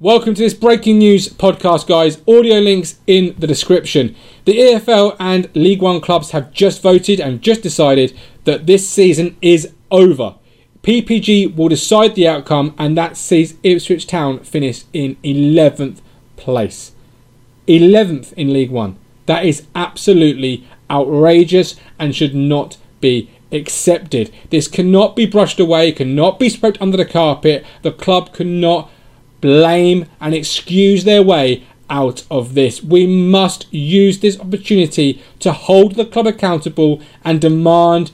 Welcome to this breaking news podcast, guys. Audio links in the description. The EFL and League One clubs have just voted and just decided that this season is over. PPG will decide the outcome, and that sees Ipswich Town finish in 11th place. 11th in League One. That is absolutely outrageous and should not be accepted. This cannot be brushed away, cannot be swept under the carpet. The club cannot blame and excuse their way out of this. We must use this opportunity to hold the club accountable and demand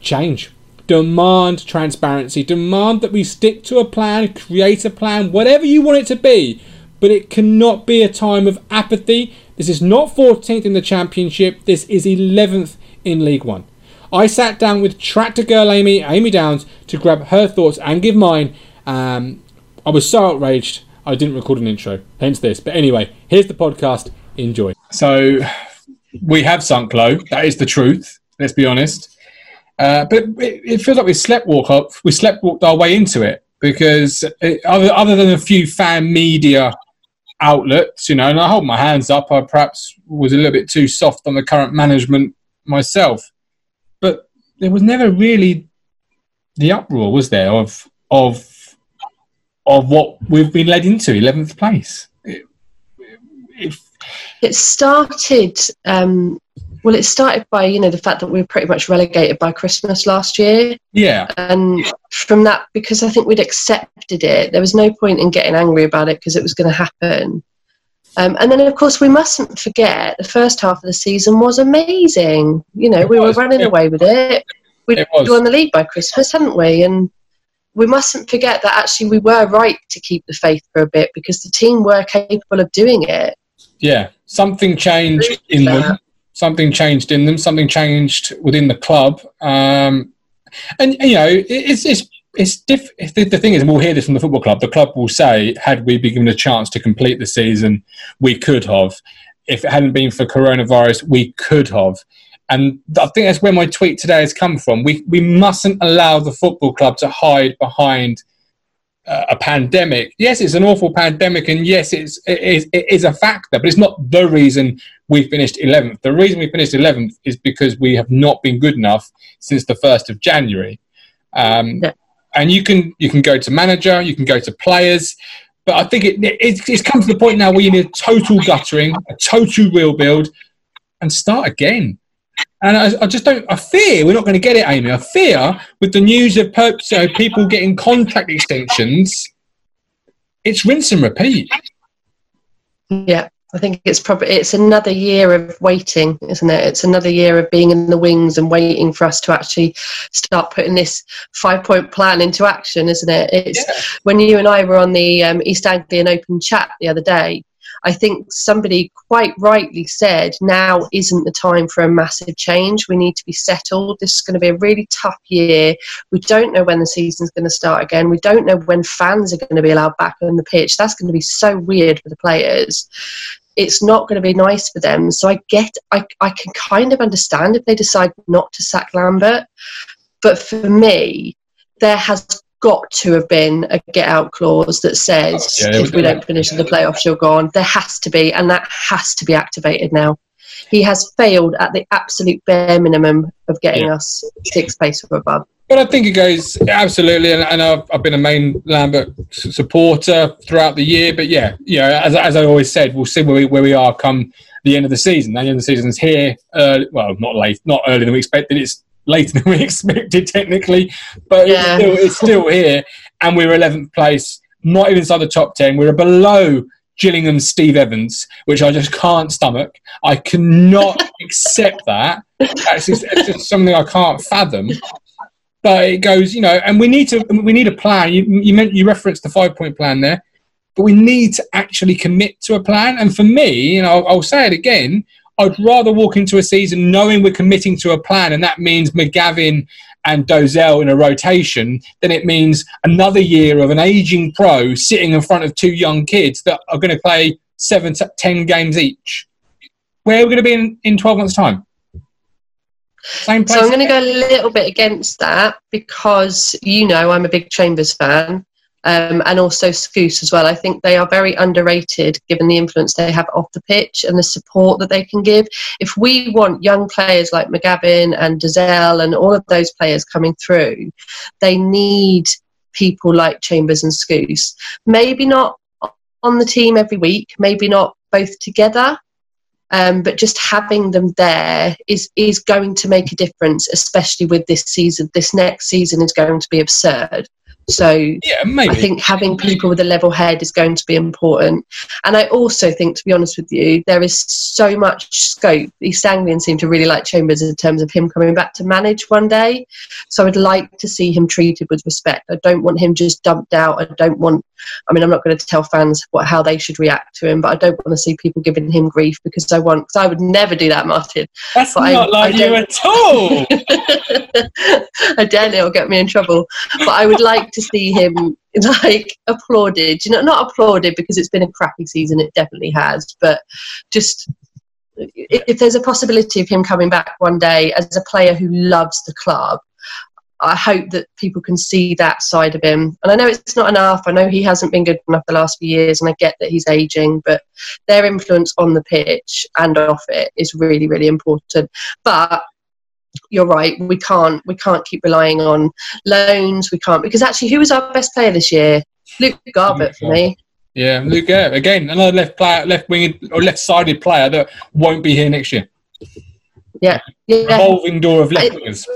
change. Demand transparency. Demand that we stick to a plan, create a plan, whatever you want it to be. But it cannot be a time of apathy. This is not 14th in the Championship. This is 11th in League One. I sat down with Tractor Girl Amy, Amy Downs, to grab her thoughts and give mine. Um, I was so outraged I didn't record an intro, hence this. But anyway, here's the podcast. Enjoy. So we have sunk low. That is the truth. Let's be honest. Uh, but it, it, feels like we slept walk up. We slept walked our way into it because it, other, other than a few fan media outlets, you know, and I hold my hands up. I perhaps was a little bit too soft on the current management myself, but there was never really the uproar, was there, of of of what we've been led into, 11th place. It, it, it started, um, well, it started by, you know, the fact that we were pretty much relegated by Christmas last year. Yeah. And from that, because I think we'd accepted it, there was no point in getting angry about it because it was going to happen. Um, and then, of course, we mustn't forget the first half of the season was amazing. You know, it we was. were running it, away with it. We'd won the league by Christmas, hadn't we? And we mustn't forget that actually we were right to keep the faith for a bit because the team were capable of doing it. Yeah, something changed in them. Something changed in them. Something changed within the club. Um, and you know, it's it's it's diff- the, the thing is, we'll hear this from the football club. The club will say, had we been given a chance to complete the season, we could have. If it hadn't been for coronavirus, we could have. And I think that's where my tweet today has come from. We, we mustn't allow the football club to hide behind uh, a pandemic. Yes, it's an awful pandemic, and yes, it's, it, is, it is a factor, but it's not the reason we finished 11th. The reason we finished 11th is because we have not been good enough since the 1st of January. Um, yeah. And you can you can go to manager, you can go to players, but I think it, it, it's come to the point now where you need a total guttering, a total rebuild, and start again. And I, I, just don't. I fear we're not going to get it, Amy. I fear with the news of so people getting contract extensions, it's rinse and repeat. Yeah, I think it's probably it's another year of waiting, isn't it? It's another year of being in the wings and waiting for us to actually start putting this five point plan into action, isn't it? It's yeah. when you and I were on the um, East Anglian Open chat the other day. I think somebody quite rightly said now isn't the time for a massive change. We need to be settled. This is going to be a really tough year. We don't know when the season's going to start again. We don't know when fans are going to be allowed back on the pitch. That's going to be so weird for the players it's not going to be nice for them. So I get, I, I can kind of understand if they decide not to sack Lambert. But for me, there has got to have been a get out clause that says yeah, if we don't finish in the playoffs, you're gone. There has to be, and that has to be activated now. He has failed at the absolute bare minimum of getting yeah. us sixth place or above. Well, I think it goes absolutely, and, and I've, I've, been a main Lambert supporter throughout the year. But yeah, you know, as, as I always said, we'll see where we, where we are come the end of the season. The end of the season is here. Uh, well, not late, not earlier than we expected. It's later than we expected technically, but yeah. it's, still, it's still here, and we're 11th place, not even inside the top 10. We're below Gillingham Steve Evans, which I just can't stomach. I cannot accept that. That's just, it's just something I can't fathom. But it goes, you know, and we need to we need a plan. You you meant you referenced the five point plan there, but we need to actually commit to a plan. And for me, and I'll, I'll say it again, I'd rather walk into a season knowing we're committing to a plan, and that means McGavin and Dozzell in a rotation, than it means another year of an aging pro sitting in front of two young kids that are going to play seven to ten games each. Where are we going to be in, in 12 months' time? So I'm going to go a little bit against that because you know I'm a big Chambers fan. Um, and also Skuse as well. I think they are very underrated given the influence they have off the pitch and the support that they can give. If we want young players like McGavin and Dozzell and all of those players coming through, they need people like Chambers and Skuse. Maybe not on the team every week, maybe not both together, um, but just having them there is is going to make a difference, especially with this season. This next season is going to be absurd. So yeah, maybe. I think having people with a level head is going to be important. And I also think, to be honest with you, there is so much scope. East Anglian seem to really like Chambers in terms of him coming back to manage one day. So I'd like to see him treated with respect. I don't want him just dumped out. I don't want. I mean, I'm not going to tell fans what how they should react to him, but I don't want to see people giving him grief because I want. Because I would never do that, Martin. That's But not I- like I you at all. I dare it'll get me in trouble. But I would like to see him like applauded. You know, not applauded because it's been a crappy season. It definitely has. But just if there's a possibility of him coming back one day as a player who loves the club. I hope that people can see that side of him. And I know it's not enough. I know he hasn't been good enough the last few years, and I get that he's aging, but their influence on the pitch and off it is really, really important. But you're right. We can't we can't keep relying on loans. We can't because actually, who was our best player this year? Luke Garbutt for me. yeah, Luke again, another left player, left winged or left sided player that won't be here next year. Yeah, Revolving door of left wingers.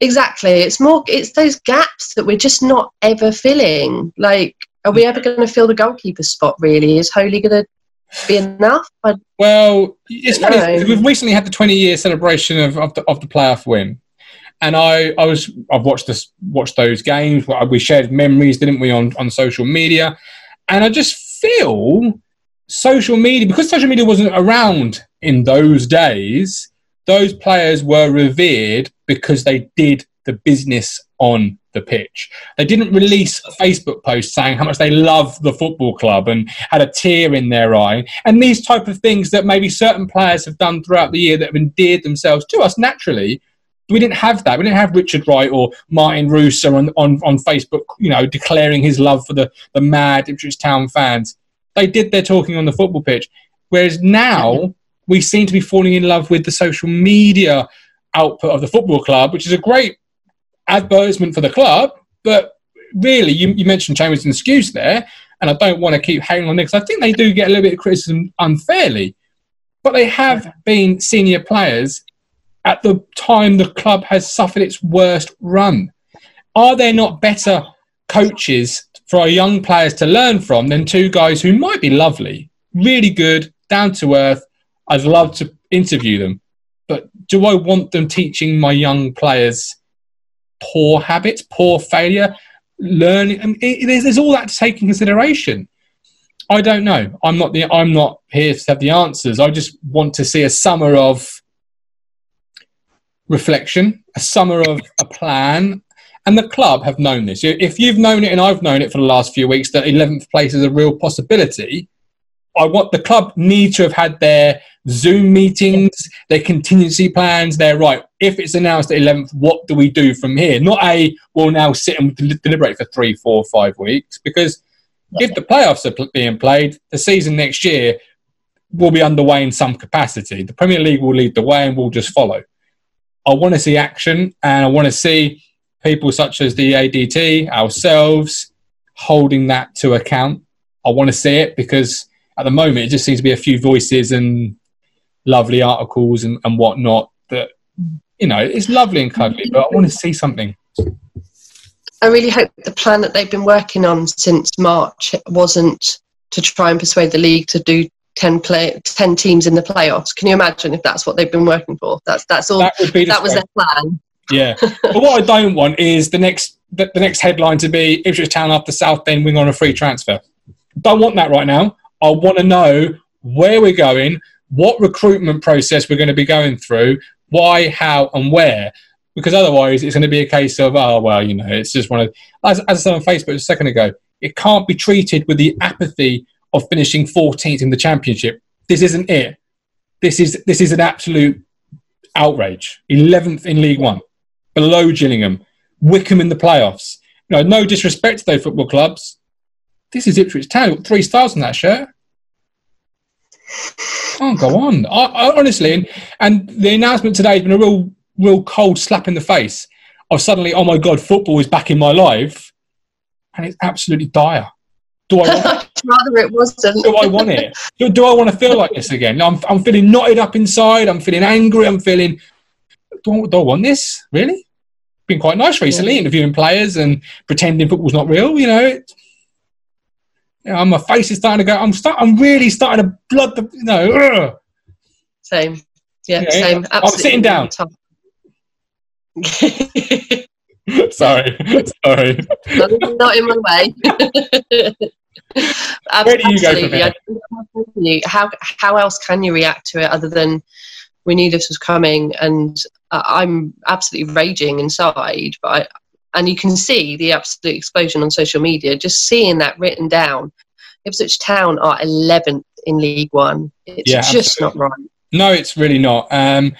Exactly. It's more. It's those gaps that we're just not ever filling. Like, are we ever going to fill the goalkeeper spot? Really, is Holy going to be enough? I, Well, it's funny. No. We've recently had the 20 year celebration of, of, the, of the playoff win. And I, I was, I've watched this, watched those games. We shared memories, didn't we, on, on social media? And I just feel social media, because social media wasn't around in those days, those players were revered because they did the business on the pitch. They didn't release Facebook posts saying how much they love the football club and had a tear in their eye. And these type of things that maybe certain players have done throughout the year that have endeared themselves to us naturally. We didn't have that. We didn't have Richard Wright or Martijn Reuser on, on, on Facebook, you know, declaring his love for the, the mad Ipswich Town fans. They did their talking on the football pitch. Whereas now we seem to be falling in love with the social media output of the football club, which is a great advertisement for the club. But really, you, you mentioned Chambers and Skuse there, and I don't want to keep hanging on there because I think they do get a little bit of criticism unfairly. But they have been senior players at the time the club has suffered its worst run. Are there not better coaches for our young players to learn from than two guys who might be lovely, really good, down to earth? I'd love to interview them. But do I want them teaching my young players poor habits, poor failure, learning? I mean, it, there's, there's all that to take in consideration. I don't know. I'm not the. I'm not here to have the answers. I just want to see a summer of reflection, a summer of a plan, and the club have known this. If you've known it and I've known it for the last few weeks that 11th place is a real possibility, I want the club need to have had their Zoom meetings, their contingency plans. They're right. If it's announced at 11th, what do we do from here? Not a we'll now sit and del- deliberate for three, four, five weeks because if the playoffs are being played, the season next year will be underway in some capacity. The Premier League will lead the way and we'll just follow. I want to see action and I want to see people such as the ADT, ourselves, holding that to account. I want to see it because at the moment it just seems to be a few voices and lovely articles and, and whatnot that, you know, it's lovely and cuddly, but I want to see something. I really hope the plan that they've been working on since March wasn't to try and persuade the league to do 10 play 10 teams in the playoffs. Can you imagine if that's what they've been working for? That's that's all That would be the that was their plan. Yeah, but what I don't want is the next the, the next headline to be Ipswich Town after Southend wing on a free transfer. Don't want that right now. I want to know where we're going, what recruitment process we're going to be going through, why, how, and where. Because otherwise, it's going to be a case of oh well, you know, it's just one of as, as I said on Facebook a second ago. It can't be treated with the apathy of finishing 14th in the championship. This isn't it. This is this is an absolute outrage. 11th in League One below Gillingham, Wycombe in the playoffs, you know, no disrespect to those football clubs. This is Ipswich Town. Got three stars on that shirt. Oh, go on. I, I, honestly, and, and the announcement today has been a real, real cold slap in the face of suddenly, oh my god, football is back in my life, and it's absolutely dire. Do I want it? rather it wasn't. do I want it? Do, do I want to feel like this again? I'm, I'm feeling knotted up inside. I'm feeling angry. I'm feeling. Do I, do I want this? Really? Been quite nice recently, Yeah. interviewing players and pretending football's not real. You know, it, know, my face is starting to go. I'm start. I'm really starting to blood. The, you know, ugh. Same. Yeah, Yeah, same. I'm sitting down. sorry, sorry. not in my way. Um, Where do you go from here? How how else can you react to it other than we knew this was coming and I'm absolutely raging inside, but I, and you can see the absolute explosion on social media. Just seeing that written down, Ipswich Town are 11th in League One. It's Yeah, just absolutely. not right. No, it's really not. Um,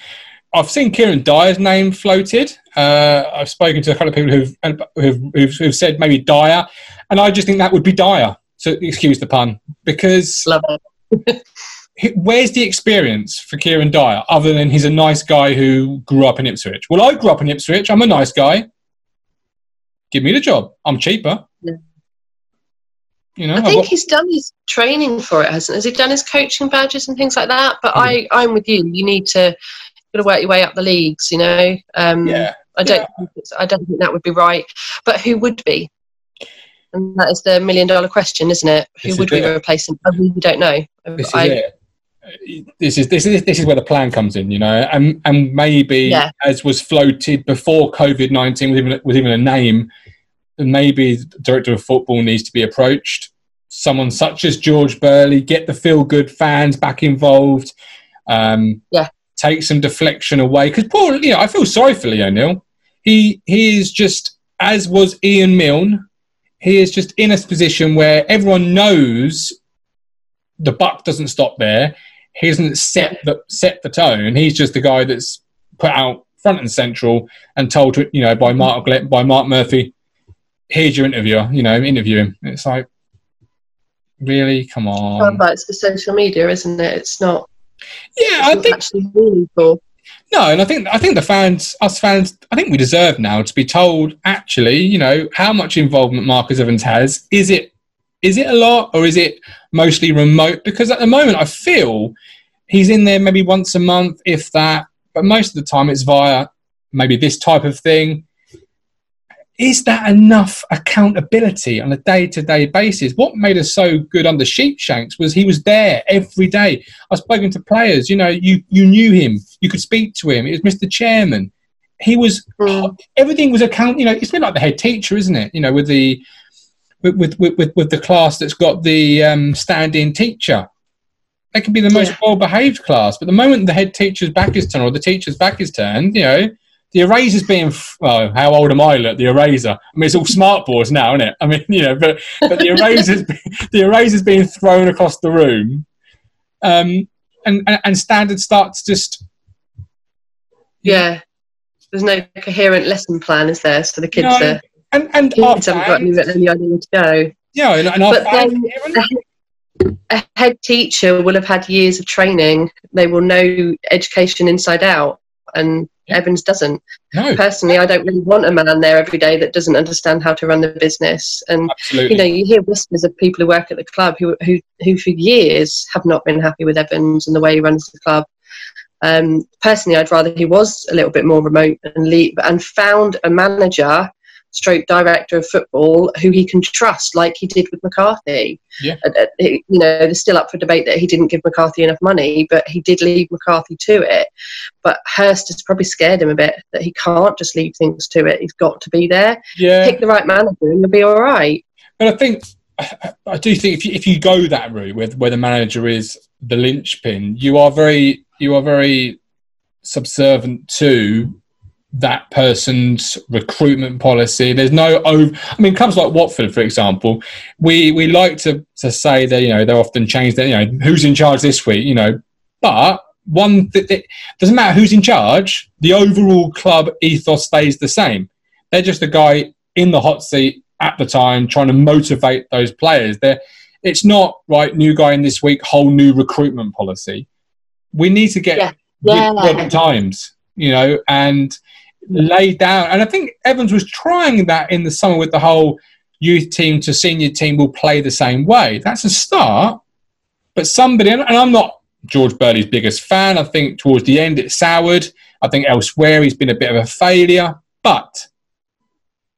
I've seen Kieran Dyer's name floated. Uh, I've spoken to a couple of people who've, who've, who've, who've said maybe Dyer, and I just think that would be Dyer. So excuse the pun, because Love it. where's the experience for Kieran Dyer other than he's a nice guy who grew up in Ipswich? Well, I grew up in Ipswich. I'm a nice guy. Give me the job. I'm cheaper. Yeah. You know, I think got- he's done his training for it, hasn't? Has he done his coaching badges and things like that? But Hmm. I, I'm with you. You need to, got to work your way up the leagues. You know. Um, yeah. I don't. Yeah. Think it's, I don't think that would be right. But who would be? And that is the million dollar question, isn't it? Who This would we it. replace him? I really don't know. this is it. This is this is this is where the plan comes in, you know, and and maybe Yeah. as was floated before COVID nineteen with even with even a name, maybe the director of football needs to be approached. Someone such as George Burley, get the feel good fans back involved. Um, Yeah. take some deflection away because Paul, you know, I feel sorry for Lee O'Neill. He he is just as was Ian Milne. He is just in a position where everyone knows the buck doesn't stop there. He hasn't set the set the tone. He's just the guy that's put out front and central and told to you know by Mark by Mark Murphy, here's your interviewer. You know, interview him. It's like, really, come on. but it's the social media, isn't it? It's not. Yeah, It's I think actually meaningful. no, and I think I think the fans, us fans, I think we deserve now to be told actually, you know, how much involvement Marcus Evans has. Is it is it a lot or is it mostly remote? Because at the moment, I feel he's in there maybe once a month, if that. But most of the time, it's via maybe this type of thing. Is that enough accountability on a day-to-day basis? What made us so good under Sheepshanks was he was there every day. I've spoken to players. You know, you you knew him. You could speak to him. It was Mr. Chairman. He was Mm. everything was account. You know, it's been like the head teacher, isn't it? You know, with the with with with, with, the class that's got the um, stand-in teacher. They can be the most Yeah. well-behaved class, but the moment the head teacher's back is turned or the teacher's back is turned, you know, the eraser's being. f- Well, how old am I? Look, the eraser. I mean, it's all smart boards now, isn't it? I mean, you know, but but the eraser's the eraser's being thrown across the room, um, and and, and standard starts just Yeah. There's no coherent lesson plan, is there? So the kids No, are and and our kids haven't got any, any idea where to go. yeah, and, and But fans then- a head teacher will have had years of training. They will know education inside out, and Evans doesn't. no, Personally, I don't really want a man there every day that doesn't understand how to run the business. And absolutely. you know, you hear whispers of people who work at the club who who who for years have not been happy with Evans and the way he runs the club. Um, personally, I'd rather he was a little bit more remote and leave and found a manager, stroke director of football who he can trust, like he did with McCarthy. Yeah. Uh, uh, you know, there's still up for debate that he didn't give McCarthy enough money, but he did leave McCarthy to it. But Hurst has probably scared him a bit that he can't just leave things to it. He's got to be there. yeah, Pick the right manager, and you'll be all right. but I think I, I do think if you, if you go that route where where the manager is the linchpin, you are very you are very subservient to that person's recruitment policy. There's no over. I mean, clubs like Watford, for example, we we like to to say that you know they're often change that you know who's in charge this week, you know, but one th- it doesn't matter who's in charge. The overall club ethos stays the same. They're just a guy in the hot seat at the time, trying to motivate those players. They're, it's not right. New guy in this week, whole new recruitment policy. We need to get Yeah. with Yeah. the times, you know, and lay down. And I think Evans was trying that in the summer with the whole youth team to senior team will play the same way. That's a start, but somebody, and I'm not George Burley's biggest fan. I think towards the end it soured. I think elsewhere he's been a bit of a failure, but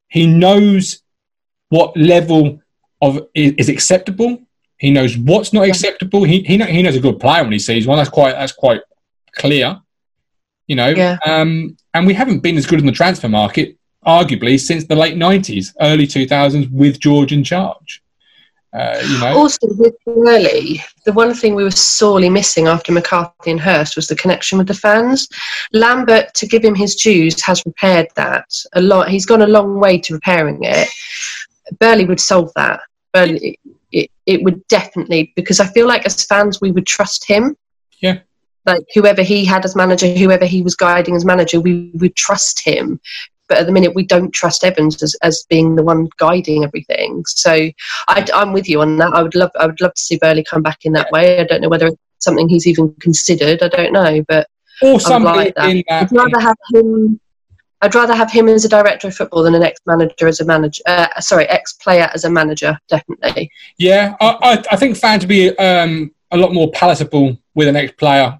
he knows what level of is, acceptable. He knows what's not acceptable. He, he, know, he knows a good player when he sees one. That's quite that's quite clear, you know. Yeah. Um, and we haven't been as good in the transfer market, arguably, since the late '90s, early 2000s, with George in charge. Uh, you know, Also, with Burley, the one thing we were sorely missing after McCarthy and Hurst was the connection with the fans. Lambert, to give him his dues, has repaired that a lot. He's gone a long way to repairing it. Burley would solve that. Burley, it, it would definitely because I feel like as fans we would trust him. Yeah. Like whoever he had as manager, whoever he was guiding as manager, we would trust him. But at the minute, we don't trust Evans as, as being the one guiding everything. So I, I'm with you on that. I would love, I would love to see Burley come back in that way. I don't know whether it's something he's even considered. I don't know, but or somebody like that. in that. I'd rather have him. I'd rather have him as a director of football than an ex-manager as a manager. Uh, sorry, ex-player as a manager, definitely. Yeah, I, I, I think fans would be um, a lot more palatable with an ex-player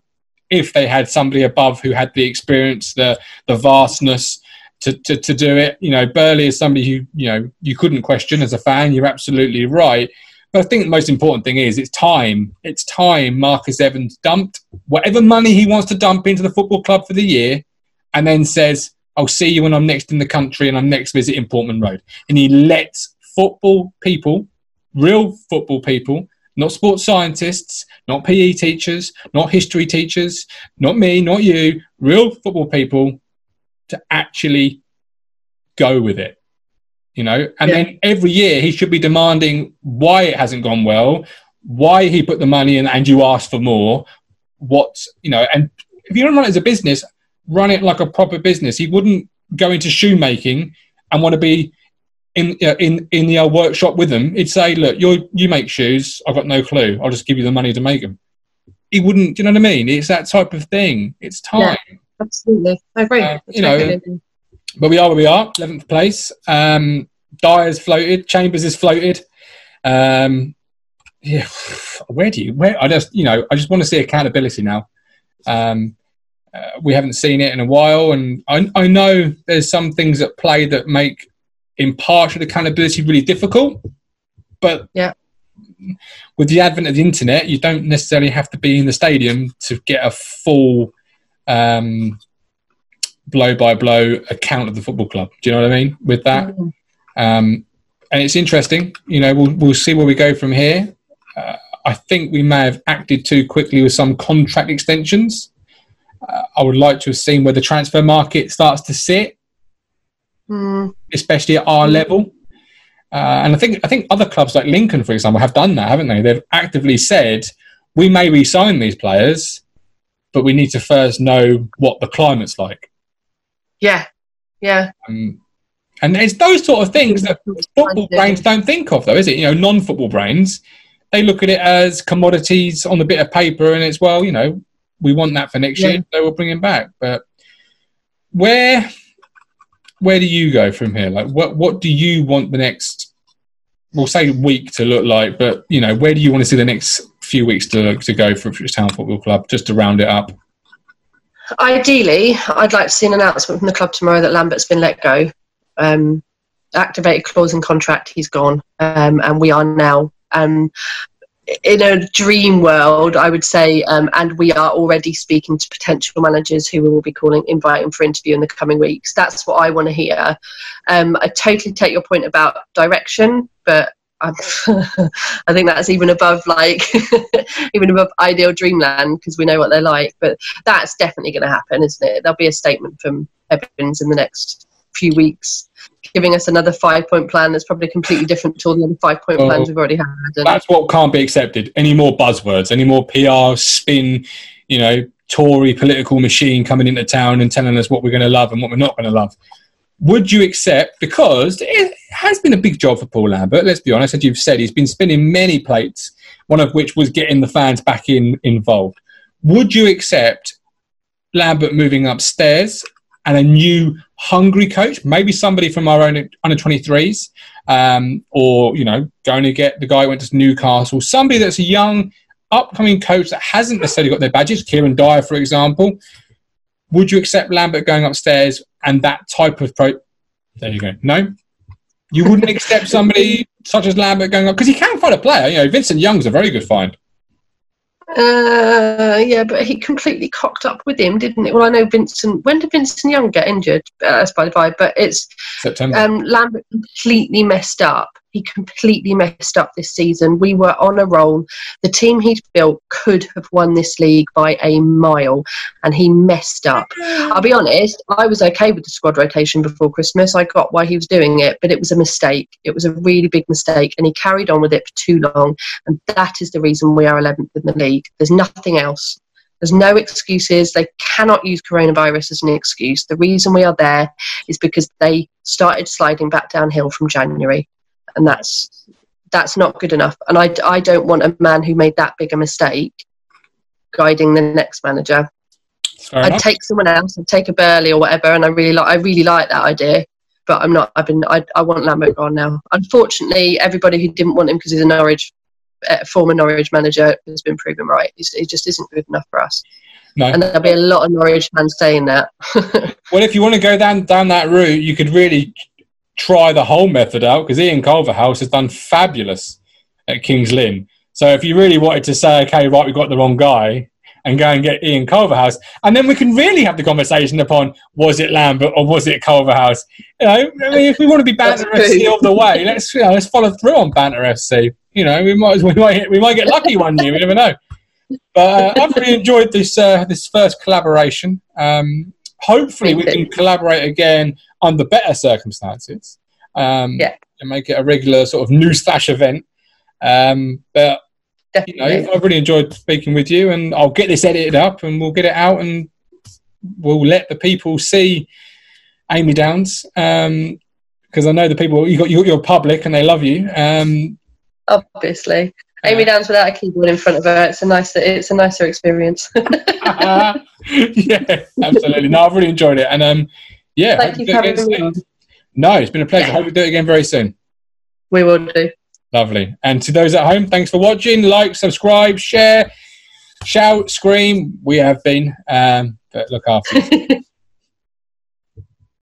if they had somebody above who had the experience, the the vastness to, to, to do it. You know, Burley is somebody who you know you couldn't question as a fan. You're absolutely right. But I think the most important thing is it's time. It's time Marcus Evans dumped whatever money he wants to dump into the football club for the year, and then says, "I'll see you when I'm next in the country and I'm next visiting Portman Road." And he lets football people, real football people, not sports scientists, not PE teachers, not history teachers, not me, not you, real football people to actually go with it. You know, and Yeah. then every year he should be demanding why it hasn't gone well, why he put the money in and you asked for more, what, you know, and if you don't run it as a business, run it like a proper business. He wouldn't go into shoemaking and want to be in uh, in in the uh, workshop with them. He'd say, "Look, you you make shoes. I've got no clue. I'll just give you the money to make them." He wouldn't. Do you know what I mean? It's that type of thing. It's time. Yeah. Absolutely, I agree. Uh, you know. But we are where we are, eleventh place. Um, Dyer's floated. Chambers is floated. Um, yeah, where do you? Where I just you know I just want to see accountability now. Um, uh, we haven't seen it in a while, and I, I know there's some things at play that make impartial accountability really difficult. But Yeah. with the advent of the internet, you don't necessarily have to be in the stadium to get a full um, blow by blow account of the football club. Do you know what I mean? With that, Mm. um, and it's interesting. You know, we'll we'll see where we go from here. Uh, I think we may have acted too quickly with some contract extensions. Uh, I would like to have seen where the transfer market starts to sit, Mm. Especially at our level. Uh, and I think I think other clubs like Lincoln, for example, have done that, haven't they? They've actively said we may re-sign these players, but we need to first know what the climate's like. Yeah, yeah. Um, and it's those sort of things that football brains don't think of, though, is it? You know, non-football brains, they look at it as commodities on a bit of paper, and it's well, you know, we want that for next Yeah. year, so we'll bring him back. But where, where do you go from here? Like, what what do you want the next, we'll say week to look like? But you know, where do you want to see the next few weeks to to go for Ipswich Town Football Club, just to round it up? Ideally, I'd like to see an announcement from the club tomorrow that Lambert's been let go. Um, activated clause in contract, he's gone, um, and we are now. Um, in a dream world, I would say, um, and we are already speaking to potential managers who we will be calling, inviting for interview in the coming weeks. That's what I want to hear. Um, I totally take your point about direction, but I think that's even above like even above ideal dreamland because we know what they're like. But that's definitely going to happen, isn't it? There'll be a statement from Evans in the next few weeks, giving us another five point plan that's probably completely different to all the other five point Oh. plans we've already had. And That's what can't be accepted. Any more buzzwords, any more PR spin, you know, Tory political machine coming into town and telling us what we're going to love and what we're not going to love. would you accept because it has been a big job for Paul Lambert? Let's be honest, as you've said, he's been spinning many plates. One of which was getting the fans back in involved. Would you accept Lambert moving upstairs and a new hungry coach, maybe somebody from our own under 23s, um, or you know, going to get the guy who went to Newcastle, somebody that's a young, upcoming coach that hasn't necessarily got their badges, Kieran Dyer, for example. Would you accept Lambert going upstairs and that type of pro? There you go. No, you wouldn't accept somebody such as Lambert going up because he can find a player. You know, Vincent Young's a very good find. Uh, yeah, but he completely cocked up with him, didn't it? Well, I know Vincent. When did Vincent Young get injured? Uh, that's by the by. But it's September. Um, Lambert completely messed up. He completely messed up this season. We were on a roll. The team he'd built could have won this league by a mile, and he messed up. I'll be honest, I was okay with the squad rotation before Christmas. I got why he was doing it, but it was a mistake. It was a really big mistake, and he carried on with it for too long. And that is the reason we are 11th in the league. There's nothing else. There's no excuses. They cannot use coronavirus as an excuse. The reason we are there is because they started sliding back downhill from January and that's that's not good enough. And I, I don't want a man who made that big a mistake guiding the next manager. Fair I'd enough. take someone else. I'd take a Burley or whatever. And I really like I really like that idea. But I'm not. I've been. I, I want Lambert gone now. Unfortunately, everybody who didn't want him because he's a Norwich uh, former Norwich manager has been proven right. He's, he just isn't good enough for us. No. And there'll be a lot of Norwich fans saying that. Well, if you want to go down down that route, you could really try the whole method out because Ian Culverhouse has done fabulous at Kings Lynn. So if you really wanted to say, okay, right, we got the wrong guy, and go and get Ian Culverhouse, and then we can really have the conversation upon was it Lambert or was it Culverhouse? You know, I mean, if we want to be banter FC all the way, let's you know, let's follow through on banter FC. You know, we might we might we might get lucky one year. We never know. But uh, I've really enjoyed this uh, this first collaboration. Um, hopefully, we can collaborate again under better circumstances. Um, Yeah. and make it a regular sort of news flash event. Um, but you know, I've really enjoyed speaking with you, and I'll get this edited up, and we'll get it out, and we'll let the people see Amy Downs. Um, because I know the people you got you got your public and they love you. Um, Obviously, Amy Downs without a keyboard in front of her. It's a nicer. It's a nicer experience. yeah, absolutely. No, I've really enjoyed it, and um, yeah, Thank you for having me on. No, it's been a pleasure. Yeah. Hope we do it again very soon. We will do. Lovely. And to those at home, thanks for watching. Like, subscribe, share, shout, scream. We have been. Um, but look after.